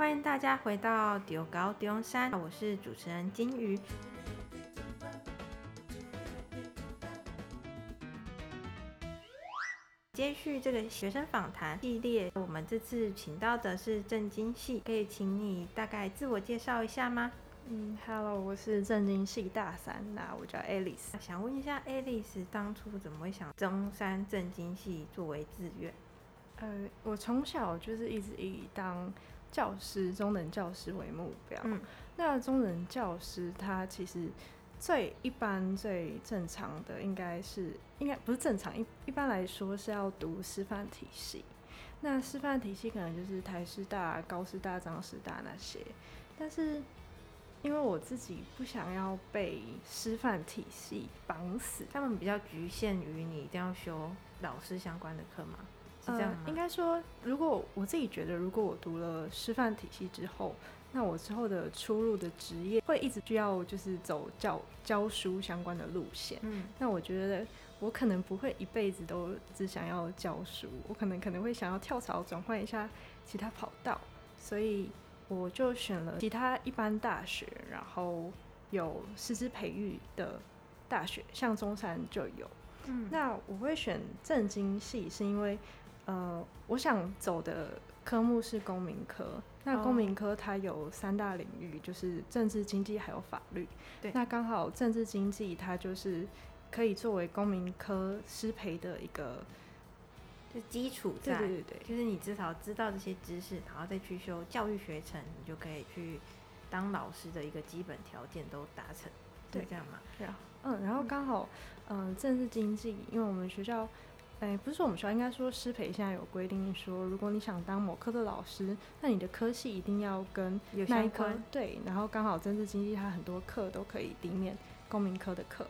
欢迎大家回到丢高丢山，我是主持人金鱼。接续这个学生访谈系列，我们这次请到的是正经系，可以请你大概自我介绍一下吗？嗯，Hello，我是正经系大三，那我叫 Alice。想问一下，Alice 当初怎么会想中山正经系作为志愿？呃，我从小就是一直以当教师、中等教师为目标。嗯，那中等教师他其实最一般、最正常的应该是，应该不是正常，一一般来说是要读师范体系。那师范体系可能就是台师大、高师大、彰师大那些，但是。因为我自己不想要被师范体系绑死，他们比较局限于你一定要修老师相关的课吗？是这样？呃，应该说，如果我自己觉得，如果我读了师范体系之后，那我之后的出路的职业会一直需要就是走教教书相关的路线。嗯，那我觉得我可能不会一辈子都只想要教书，我可能可能会想要跳槽转换一下其他跑道，所以。我就选了其他一般大学，然后有师资培育的大学，像中山就有。嗯，那我会选政经系，是因为呃，我想走的科目是公民科。那公民科它有三大领域，就是政治、经济还有法律。对，那刚好政治经济它就是可以作为公民科师培的一个。就基础在，对对对，就是你至少知道这些知识，然后再去修教育学程，你就可以去当老师的一个基本条件都达成，对，这样嘛？对啊，嗯，然后刚好，嗯、呃，政治经济，因为我们学校，哎，不是说我们学校，应该说师培现在有规定说，如果你想当某科的老师，那你的科系一定要跟那一科对，然后刚好政治经济它很多课都可以抵免公民科的课，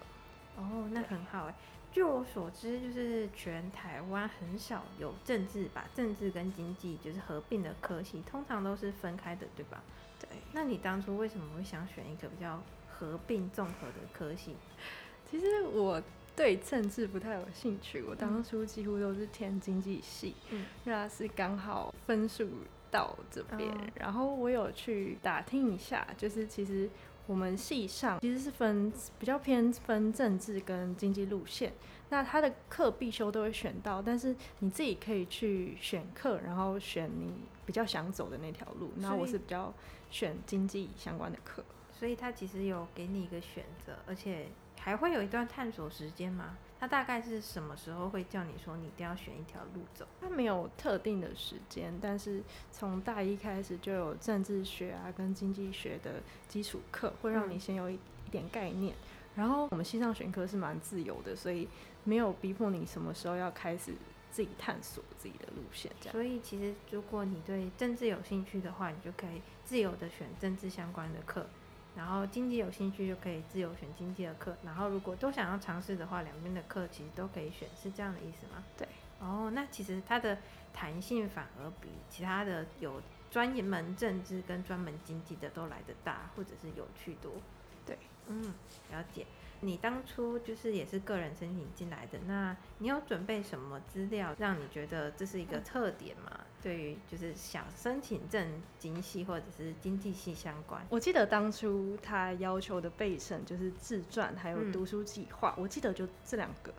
哦，那很好哎。据我所知，就是全台湾很少有政治把政治跟经济就是合并的科系，通常都是分开的，对吧？对。那你当初为什么会想选一个比较合并综合的科系？其实我对政治不太有兴趣，我当初几乎都是填经济系，嗯，那是刚好分数到这边，嗯，然后我有去打听一下，就是其实。我们系上其实是分比较偏分政治跟经济路线，那他的课必修都会选到，但是你自己可以去选课，然后选你比较想走的那条路。那我是比较选经济相关的课，所以他其实有给你一个选择，而且还会有一段探索时间吗？他大概是什么时候会叫你说你一定要选一条路走？他没有特定的时间，但是从大一开始就有政治学啊跟经济学的基础课，会让你先有一一点概念。嗯、然后我们西上选科是蛮自由的，所以没有逼迫你什么时候要开始自己探索自己的路线。这样。所以其实如果你对政治有兴趣的话，你就可以自由的选政治相关的课。然后经济有兴趣就可以自由选经济的课，然后如果都想要尝试的话，两边的课其实都可以选，是这样的意思吗？对。哦，那其实它的弹性反而比其他的有专门政治跟专门经济的都来得大，或者是有趣多。对，嗯，了解。你当初就是也是个人申请进来的，那你有准备什么资料让你觉得这是一个特点吗？嗯、对于就是想申请政经系或者是经济系相关，我记得当初他要求的备审就是自传还有读书计划，嗯、我记得就这两个，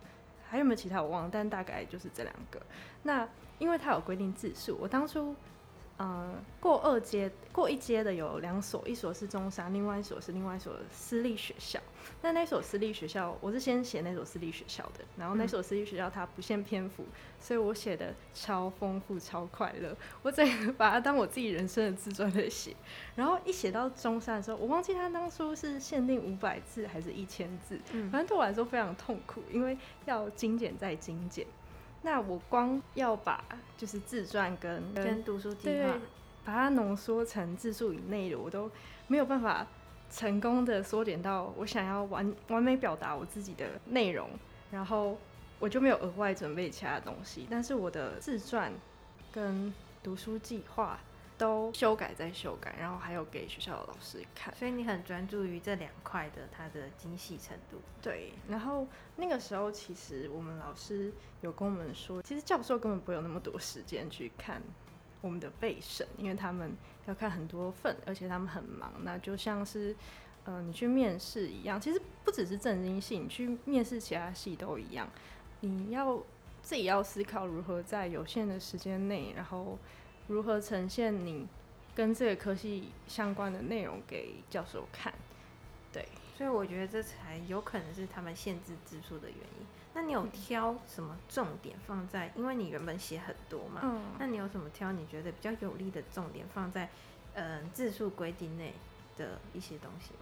还有没有其他我忘了，但大概就是这两个。那因为他有规定字数，我当初。嗯，过二阶、过一阶的有两所，一所是中山，另外一所是另外一所私立学校。那那所私立学校，我是先写那所私立学校的，然后那所私立学校它不限篇幅，所以我写的超丰富、超快乐。我整个把它当我自己人生的自传在写。然后一写到中山的时候，我忘记他当初是限定五百字还是一千字，反正对我来说非常痛苦，因为要精简再精简。那我光要把就是自传跟跟读书计划，把它浓缩成字数以内的，我都没有办法成功的缩减到我想要完完美表达我自己的内容，然后我就没有额外准备其他东西。但是我的自传跟读书计划。都修改再修改，然后还有给学校的老师看，所以你很专注于这两块的它的精细程度。对，然后那个时候其实我们老师有跟我们说，其实教授根本不会有那么多时间去看我们的备审，因为他们要看很多份，而且他们很忙。那就像是，呃，你去面试一样，其实不只是政经系，你去面试其他系都一样。你要自己要思考如何在有限的时间内，然后如何呈现你跟这个科系相关的内容给教授看。对，所以我觉得这才有可能是他们限制字数的原因。那你有挑什么重点放在？因为你原本写很多嘛，嗯，那你有什么挑？你觉得比较有利的重点放在，嗯、呃，字数规定内的一些东西吗？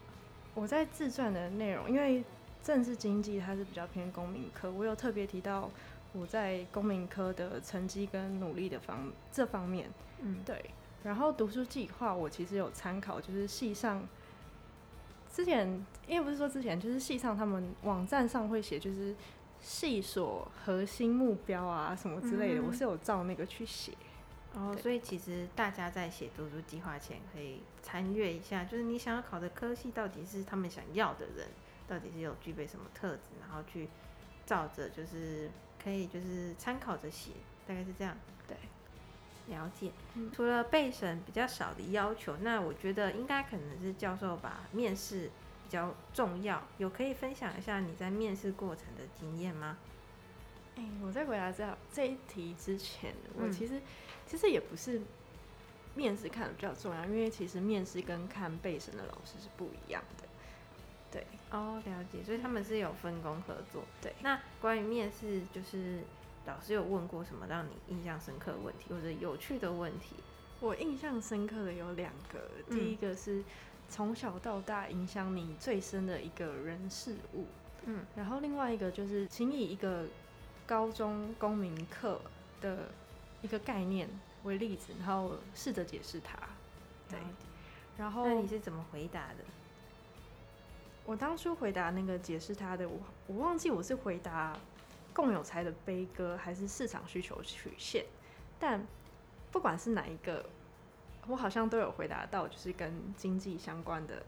我在自传的内容，因为政治经济它是比较偏公民科，我有特别提到我在公民科的成绩跟努力的方这方面，嗯，对。然后读书计划我其实有参考，就是系上之前，因为不是说之前，就是系上他们网站上会写，就是。系所核心目标啊，什么之类的，嗯、我是有照那个去写。哦，所以其实大家在写读书计划前，可以参阅一下，就是你想要考的科系到底是他们想要的人，到底是有具备什么特质，然后去照着，就是可以就是参考着写，大概是这样。对，了解。嗯、除了备审比较少的要求，那我觉得应该可能是教授把面试。比较重要，有可以分享一下你在面试过程的经验吗？哎、欸，我在回答这这一题之前，我其实、嗯、其实也不是面试看的比较重要，因为其实面试跟看备审的老师是不一样的。对，哦，了解，所以他们是有分工合作。对，那关于面试，就是老师有问过什么让你印象深刻的问题，或者有趣的问题？我印象深刻的有两个，第一个是。从小到大影响你最深的一个人事物，嗯，然后另外一个就是，请以一个高中公民课的一个概念为例子，然后试着解释它。对，然后那你是怎么回答的？我当初回答那个解释他的，我我忘记我是回答共有财的悲歌还是市场需求曲线，但不管是哪一个。我好像都有回答到，就是跟经济相关的，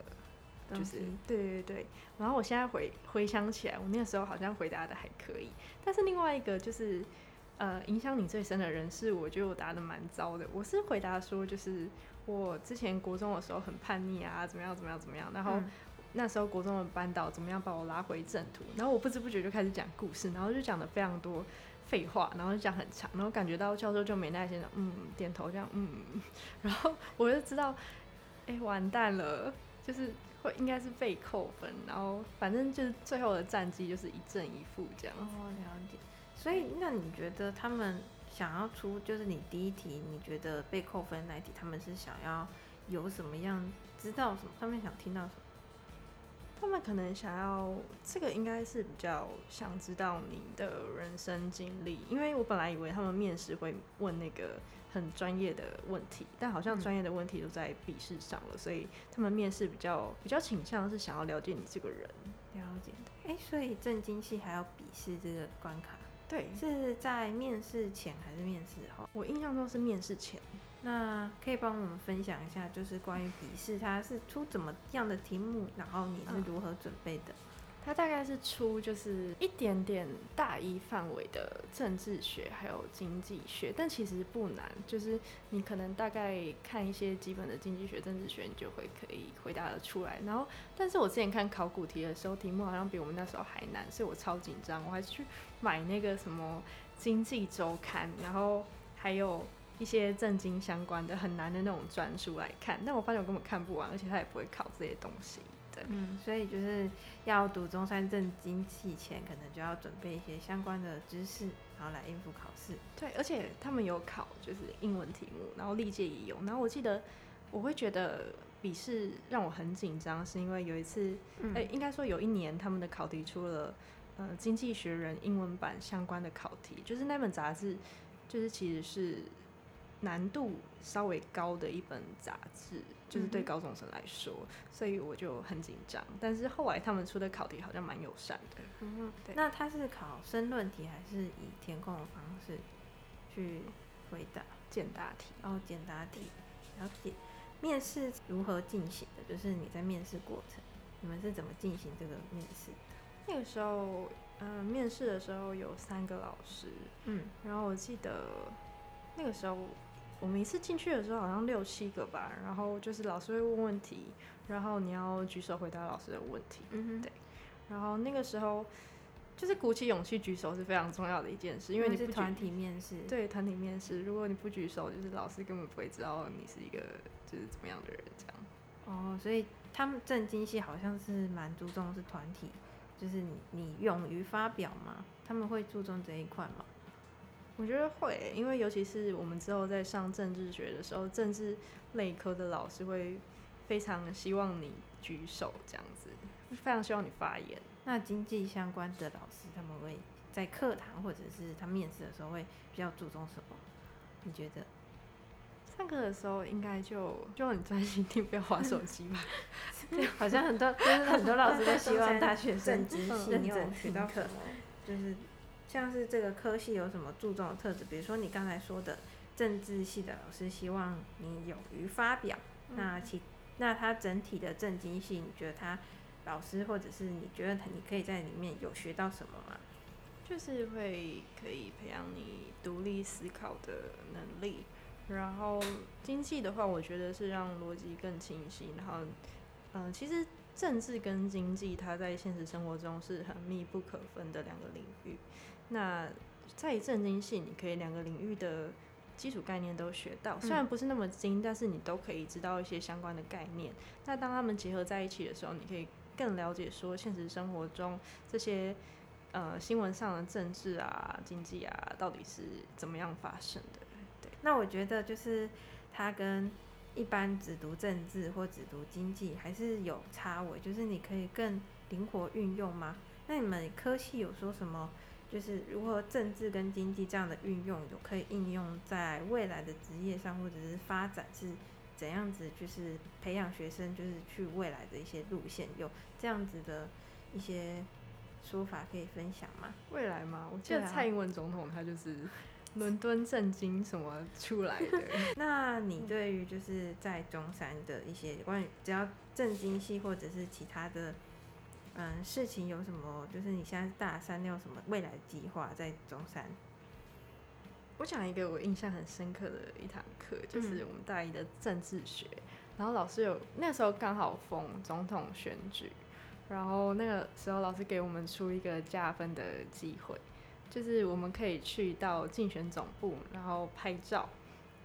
就是对对对。然后我现在回回想起来，我那个时候好像回答的还可以。但是另外一个就是，呃，影响你最深的人是，我觉得我答的蛮糟的。我是回答说，就是我之前国中的时候很叛逆啊，怎么样怎么样怎么样。然后那时候国中的班导怎么样把我拉回正途，然后我不知不觉就开始讲故事，然后就讲的非常多。废话，然后就讲很长，然后感觉到教授就没耐心了，嗯，点头这样，嗯，然后我就知道，哎、完蛋了，就是会应该是被扣分，然后反正就是最后的战绩就是一正一负这样。哦，了解。所以那你觉得他们想要出，就是你第一题你觉得被扣分那一题，他们是想要有什么样，知道什么？他们想听到什么？他们可能想要这个，应该是比较想知道你的人生经历，因为我本来以为他们面试会问那个很专业的问题，但好像专业的问题都在笔试上了，所以他们面试比较比较倾向是想要了解你这个人。了解。哎、欸，所以正经系还要笔试这个关卡？对，是在面试前还是面试后？我印象中是面试前。那可以帮我们分享一下，就是关于笔试，它是出怎么样的题目，然后你是如何准备的？它大概是出就是一点点大一范围的政治学还有经济学，但其实不难，就是你可能大概看一些基本的经济学、政治学，你就会可以回答得出来。然后，但是我之前看考古题的时候，题目好像比我们那时候还难，所以我超紧张，我还是去买那个什么经济周刊，然后还有。一些正经相关的很难的那种专书来看，但我发现我根本看不完，而且他也不会考这些东西。对，嗯，所以就是要读中山正经系前，可能就要准备一些相关的知识，然后来应付考试。对，而且他们有考就是英文题目，然后历届也有。然后我记得我会觉得笔试让我很紧张，是因为有一次，哎、嗯欸，应该说有一年他们的考题出了呃《经济学人》英文版相关的考题，就是那本杂志，就是其实是。难度稍微高的一本杂志，就是对高中生来说，嗯、所以我就很紧张。但是后来他们出的考题好像蛮友善的。嗯，对。那他是考申论题，还是以填空的方式去回答简答题？哦，简答题。了解。面试如何进行的？就是你在面试过程，你们是怎么进行这个面试的？那个时候，嗯、呃，面试的时候有三个老师，嗯，然后我记得那个时候。我们一次进去的时候好像六七个吧，然后就是老师会问问题，然后你要举手回答老师的问题。嗯哼，对。然后那个时候就是鼓起勇气举手是非常重要的一件事，因为你是团体面试。对，团体面试，如果你不举手，就是老师根本不会知道你是一个就是怎么样的人这样。哦，所以他们政经系好像是蛮注重是团体，就是你你勇于发表嘛，他们会注重这一块吗？我觉得会，因为尤其是我们之后在上政治学的时候，政治类科的老师会非常希望你举手，这样子，非常希望你发言。那经济相关的老师，他们会在课堂或者是他面试的时候会比较注重什么？你觉得？上课的时候应该就就很专心听，不要滑手机吧。对，好像很多 就是很多老师都希望大学生 认真学到课，就是。像是这个科系有什么注重的特质？比如说你刚才说的政治系的老师希望你勇于发表，嗯、那其那他整体的政经系，你觉得他老师或者是你觉得你可以在里面有学到什么吗？就是会可以培养你独立思考的能力，然后经济的话，我觉得是让逻辑更清晰。然后，嗯、呃，其实政治跟经济它在现实生活中是很密不可分的两个领域。那在政经系，你可以两个领域的基础概念都学到，虽然不是那么精，但是你都可以知道一些相关的概念。那当他们结合在一起的时候，你可以更了解说现实生活中这些呃新闻上的政治啊、经济啊，到底是怎么样发生的。对，那我觉得就是它跟一般只读政治或只读经济还是有差尾，就是你可以更灵活运用吗？那你们科系有说什么？就是如何政治跟经济这样的运用，有可以应用在未来的职业上，或者是发展是怎样子？就是培养学生，就是去未来的一些路线，有这样子的一些说法可以分享吗？未来吗？我记得蔡英文总统他就是伦敦政经什么出来的。那你对于就是在中山的一些关于只要政经系或者是其他的。嗯，事情有什么？就是你现在大三，你有什么未来计划在中山？我讲一个我印象很深刻的一堂课，就是我们大一的政治学。嗯、然后老师有那时候刚好逢总统选举，然后那个时候老师给我们出一个加分的机会，就是我们可以去到竞选总部，然后拍照，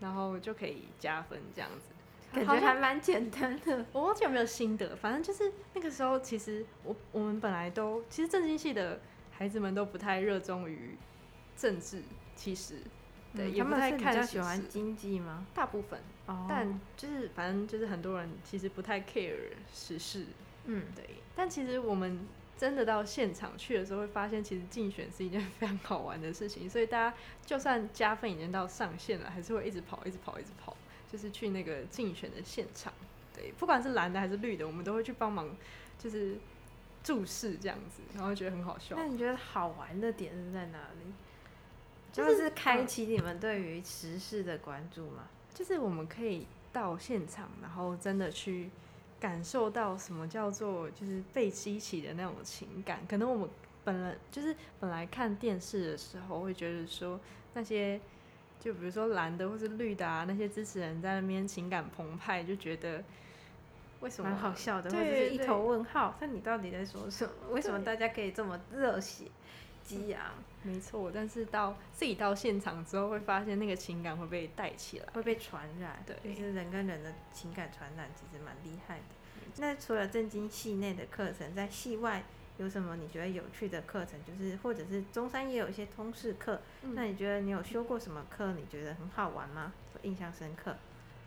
然后就可以加分这样子。感觉还蛮简单的，我忘记有没有心得。反正就是那个时候，其实我我们本来都，其实政经系的孩子们都不太热衷于政治，其实，对，嗯、也不太看。比较喜欢经济吗？大部分，哦、但就是反正就是很多人其实不太 care 时事，嗯，对。但其实我们真的到现场去的时候，会发现其实竞选是一件 非常好玩的事情。所以大家就算加分已经到上限了，还是会一直跑，一直跑，一直跑。就是去那个竞选的现场，对，不管是蓝的还是绿的，我们都会去帮忙，就是注视这样子，然后觉得很好笑。那你觉得好玩的点是在哪里？就是开启你们对于时事的关注吗？就是我们可以到现场，然后真的去感受到什么叫做就是被激起的那种情感。可能我们本来就是本来看电视的时候会觉得说那些。就比如说蓝的或是绿的啊，那些支持人在那边情感澎湃，就觉得为什么蛮好笑的，或者是一头问号，那你到底在说什么？为什么大家可以这么热血激昂？没错，但是到自己到现场之后，会发现那个情感会被带起来，会被传染。对，就是人跟人的情感传染，其实蛮厉害的。那除了正经系内的课程，在系外。有什么你觉得有趣的课程？就是或者是中山也有一些通识课，嗯、那你觉得你有修过什么课？你觉得很好玩吗？印象深刻？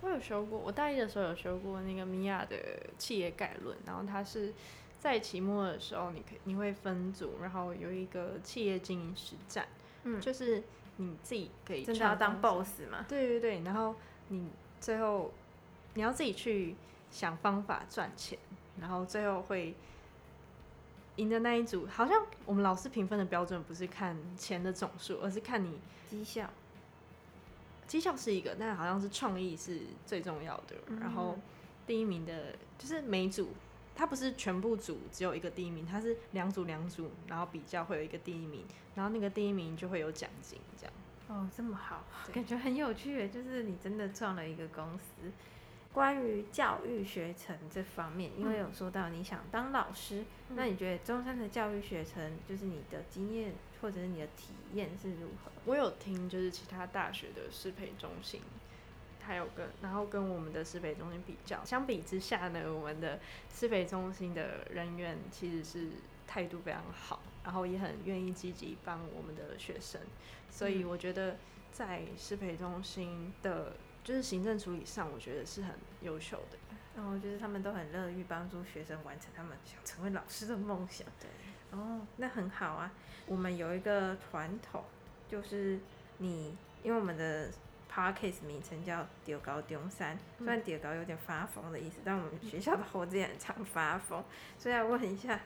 我有修过，我大一的时候有修过那个米娅的企业概论，然后它是在期末的时候，你可你会分组，然后有一个企业经营实战，嗯，就是你自己可以真的要当 boss 吗？对对对，然后你最后你要自己去想方法赚钱，然后最后会。赢的那一组，好像我们老师评分的标准不是看钱的总数，而是看你绩效。绩效是一个，但好像是创意是最重要的。嗯、然后第一名的，就是每组，它不是全部组只有一个第一名，它是两组两组，然后比较会有一个第一名，然后那个第一名就会有奖金，这样。哦，这么好，感觉很有趣，就是你真的创了一个公司。关于教育学程这方面，因为有说到你想当老师，嗯、那你觉得中山的教育学程，就是你的经验或者是你的体验是如何？我有听，就是其他大学的适配中心，还有跟然后跟我们的师培中心比较，相比之下呢，我们的师培中心的人员其实是态度非常好，然后也很愿意积极帮我们的学生，所以我觉得在师培中心的。就是行政处理上，我觉得是很优秀的。然后就是他们都很乐于帮助学生完成他们想成为老师的梦想。对，哦，那很好啊。我们有一个传统，就是你因为我们的 Podcast 名称叫“中猴中山”，虽然“中猴”有点发疯的意思，但我们学校的猴子也很常发疯。所以要问一下，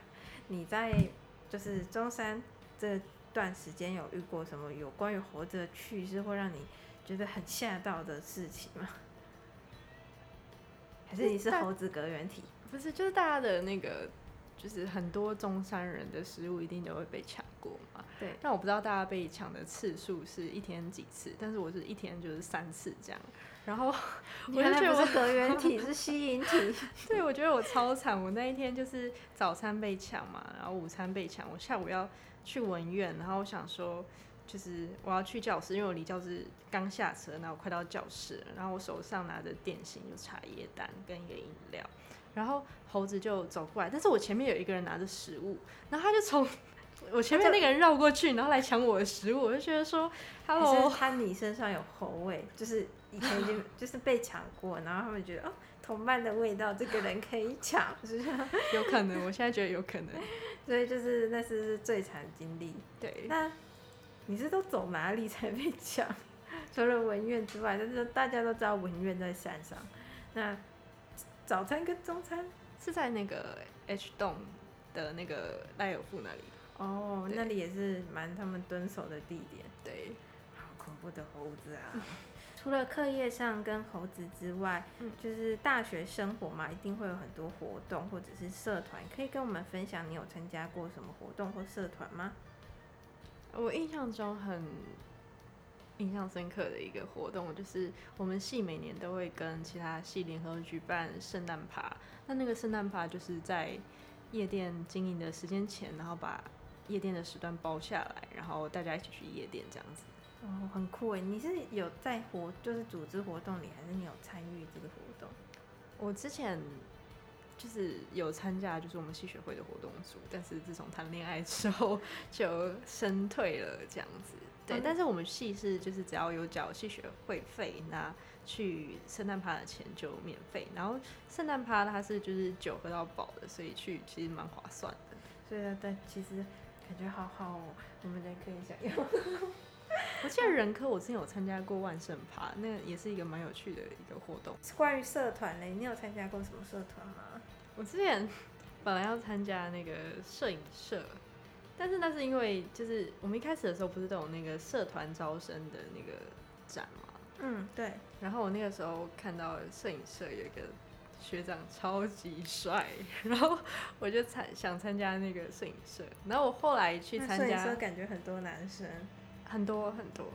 你在就是中山这段时间有遇过什么有关于猴子的趣事，会让你？觉得很吓到的事情吗？还是你是猴子格原体？不是，就是大家的那个，就是很多中山人的食物一定都会被抢过嘛。对。但我不知道大家被抢的次数是一天几次，但是我是一天就是三次这样。然后 我就觉得我隔远体 是吸引体。对，我觉得我超惨。我那一天就是早餐被抢嘛，然后午餐被抢，我下午要去文院，然后我想说。就是我要去教室，因为我离教室刚下车，然后快到教室了，然后我手上拿着点心，有茶叶蛋跟一个饮料，然后猴子就走过来，但是我前面有一个人拿着食物，然后他就从我前面那个人绕过去，然后来抢我的食物，我就觉得说，Hello，他你身上有猴味，就是以前已经 就是被抢过，然后他们觉得哦，同伴的味道，这个人可以抢，是不是？有可能，我现在觉得有可能，所以就是那是最惨经历，对，那。你是都走哪里才被抢？除了文苑之外，但是大家都知道文苑在山上。那早餐跟中餐是在那个 H 栋的那个赖尔富那里。哦，那里也是蛮他们蹲守的地点。对，好恐怖的猴子啊！除了课业上跟猴子之外，嗯，就是大学生活嘛，一定会有很多活动或者是社团，可以跟我们分享你有参加过什么活动或社团吗？我印象中很印象深刻的一个活动，就是我们系每年都会跟其他系联合举办圣诞趴。那那个圣诞趴就是在夜店经营的时间前，然后把夜店的时段包下来，然后大家一起去夜店这样子。哦，很酷哎！你是有在活，就是组织活动里，还是你有参与这个活动？我之前。就是有参加，就是我们系学会的活动组，但是自从谈恋爱之后就身退了这样子。对，嗯、但是我们系是就是只要有缴系学会费，那去圣诞趴的钱就免费。然后圣诞趴它是就是酒喝到饱的，所以去其实蛮划算的。对啊，但其实感觉好好哦，我们人可以想要。我记得人科我之前有参加过万圣趴，那也是一个蛮有趣的一个活动。关于社团嘞，你有参加过什么社团吗？我之前本来要参加那个摄影社，但是那是因为就是我们一开始的时候不是都有那个社团招生的那个展吗？嗯，对。然后我那个时候看到摄影社有一个学长超级帅，然后我就参想参加那个摄影社。然后我后来去参加，摄影社感觉很多男生，很多很多。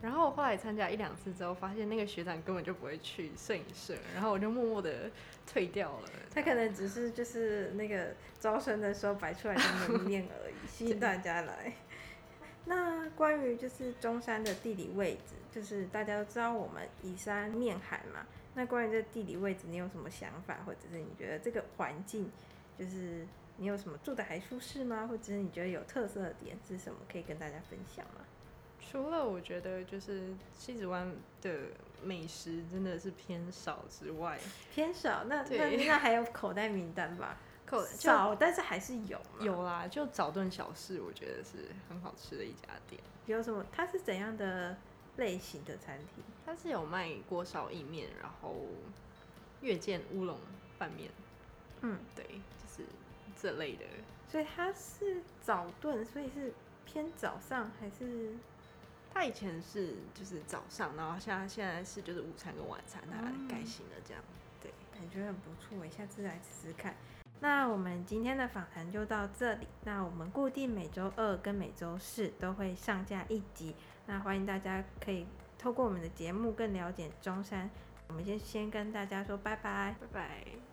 然后我后来参加一两次之后，发现那个学长根本就不会去摄影社，然后我就默默的退掉了。他可能只是就是那个招生的时候摆出来的门面而已，吸引大家来。那关于就是中山的地理位置，就是大家都知道我们以山面海嘛。那关于这地理位置，你有什么想法，或者是你觉得这个环境，就是你有什么住的还舒适吗？或者是你觉得有特色的点是什么，可以跟大家分享吗？除了我觉得就是西子湾的美食真的是偏少之外，偏少，那那那还有口袋名单吧？口少，但是还是有有啦，就早顿小事，我觉得是很好吃的一家店。有什么？它是怎样的类型的餐厅？它是有卖锅烧意面，然后月见乌龙拌面。嗯，对，就是这类的。所以它是早顿，所以是偏早上还是？他以前是就是早上，然后现在现在是就是午餐跟晚餐，他改型了这样，对，感觉很不错，我下次来试试看。那我们今天的访谈就到这里，那我们固定每周二跟每周四都会上架一集那欢迎大家可以透过我们的节目更了解中山。我们先先跟大家说拜拜，拜拜。